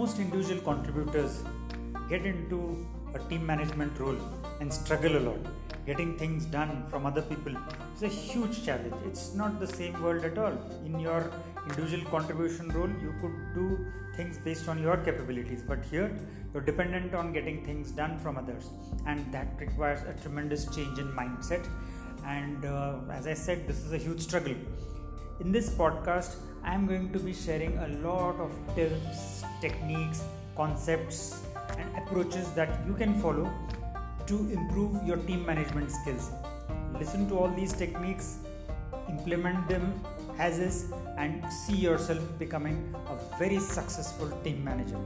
most individual contributors get into a team management role and struggle a lot. Getting things done from other people is a huge challenge. It's not the same world at all. In your individual contribution role, you could do things based on your capabilities, but here you're dependent on getting things done from others, and that requires a tremendous change in mindset. And uh, as I said, this is a huge struggle. In this podcast, I am going to be sharing a lot of tips, techniques, concepts, and approaches that you can follow to improve your team management skills. Listen to all these techniques, implement them as is, and see yourself becoming a very successful team manager.